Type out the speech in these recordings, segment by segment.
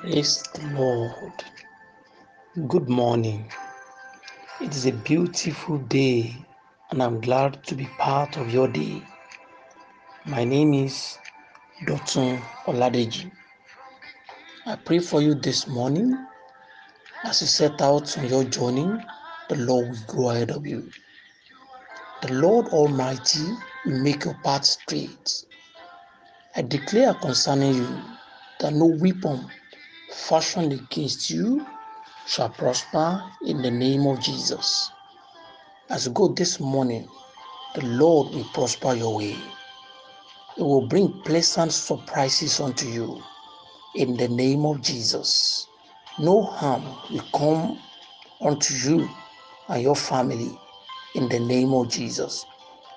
Praise the Lord. Good morning. It is a beautiful day, and I'm glad to be part of your day. My name is Dotun Oladeji. I pray for you this morning as you set out on your journey. The Lord will go ahead of you. The Lord Almighty will make your path straight. I declare concerning you that no weapon fashioned against you shall prosper in the name of Jesus. As you go this morning, the Lord will prosper your way. It will bring pleasant surprises unto you in the name of Jesus. No harm will come unto you and your family in the name of Jesus.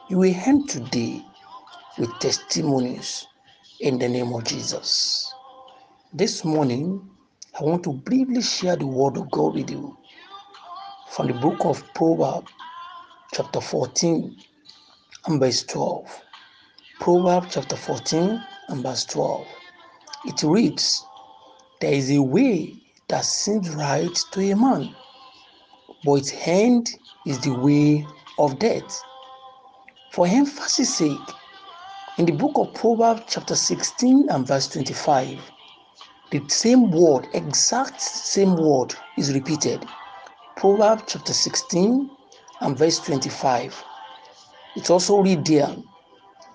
You will end today with testimonies in the name of Jesus. This morning, I want to briefly share the word of God with you from the book of Proverbs, chapter 14, and verse 12. Proverbs chapter 14 and verse 12. It reads, There is a way that seems right to a man, but its end is the way of death. For emphasis sake, in the book of Proverbs chapter 16 and verse 25, the same word, exact same word, is repeated. Proverbs chapter 16 and verse 25. It's also read there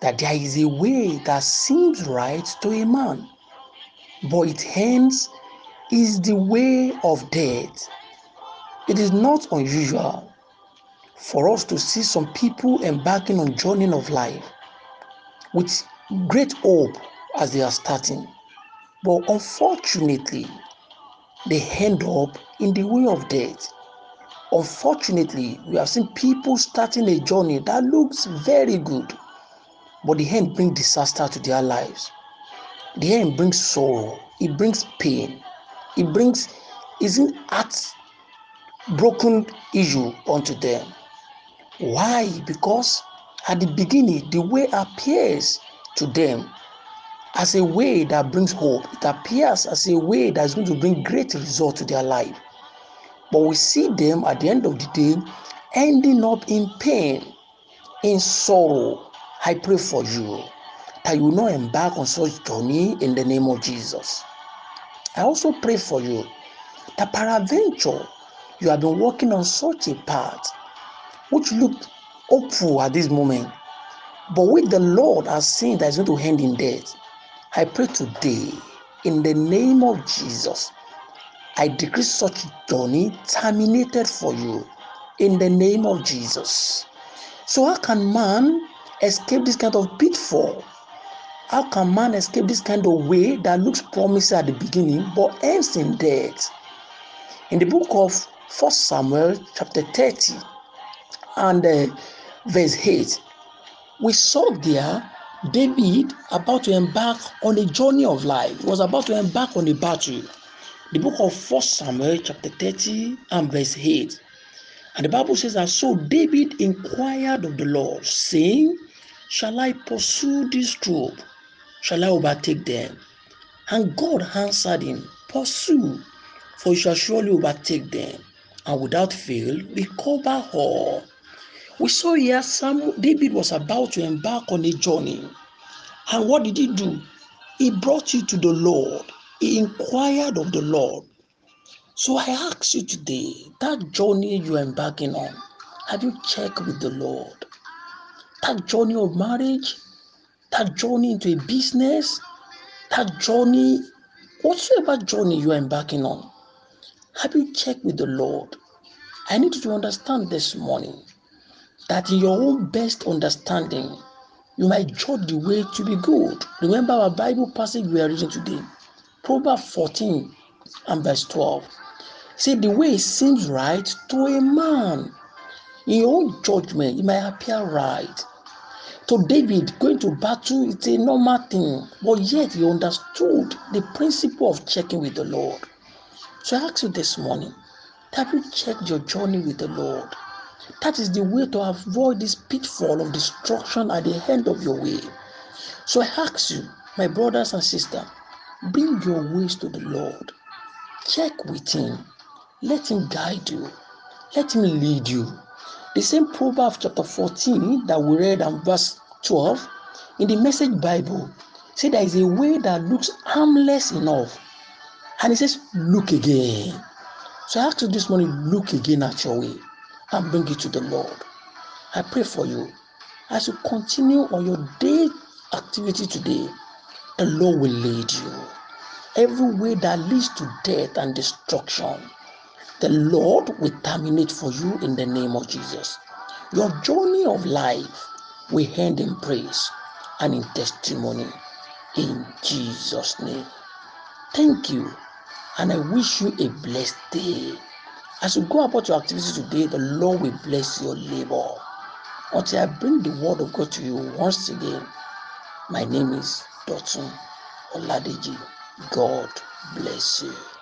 that there is a way that seems right to a man, but it ends is the way of death. It is not unusual for us to see some people embarking on journey of life with great hope as they are starting, but unfortunately, they end up in the way of death. Unfortunately, we have seen people starting a journey that looks very good, but the end brings disaster to their lives. The end brings sorrow, it brings pain, it brings isn't heart broken issue unto them. Why? Because at the beginning, the way appears to them as a way that brings hope. It appears as a way that is going to bring great result to their life. But we see them at the end of the day ending up in pain, in sorrow. I pray for you that you will not embark on such journey in the name of Jesus. I also pray for you that peradventure you have been working on such a path which looked hopeful at this moment, but with the Lord has seen that is going to end in death. I pray today in the name of Jesus. I decree such journey terminated for you in the name of Jesus. So, how can man escape this kind of pitfall? How can man escape this kind of way that looks promising at the beginning but ends in death? In the book of 1 Samuel, chapter 30, and uh, verse 8, we saw there David about to embark on a journey of life, was about to embark on a battle. The book of 1 Samuel, chapter 30, and verse 8. And the Bible says that so David inquired of the Lord, saying, Shall I pursue this troop? Shall I overtake them? And God answered him, Pursue, for you shall surely overtake them, and without fail recover all. We saw here Samuel, David was about to embark on a journey. And what did he do? He brought you to the Lord. He inquired of the Lord. So I ask you today, that journey you are embarking on, have you checked with the Lord? That journey of marriage, that journey into a business, that journey, whatsoever journey you are embarking on, have you checked with the Lord? I need you to understand this morning that in your own best understanding, you might judge the way to be good. Remember our Bible passage we are reading today, Proverbs 14 and verse 12. See, the way seems right to a man. In your own judgment, it might appear right. To David, going to battle is a normal thing, but yet he understood the principle of checking with the Lord. So I ask you this morning, have you checked your journey with the Lord? That is the way to avoid this pitfall of destruction at the end of your way. So I ask you, my brothers and sisters, Bring your ways to the Lord. Check with Him. Let Him guide you. Let Him lead you. The same Proverbs chapter 14 that we read and verse 12 in the Message Bible say there is a way that looks harmless enough. And it says, Look again. So I ask you this morning, look again at your way and bring it to the Lord. I pray for you as you continue on your day activity today, the Lord will lead you. Every way that leads to death and destruction, the Lord will terminate for you in the name of Jesus. Your journey of life will end in praise and in testimony in Jesus' name. Thank you, and I wish you a blessed day. As you go about your activities today, the Lord will bless your labor. Until I bring the word of God to you once again, my name is Dotun Oladeji. God bless you.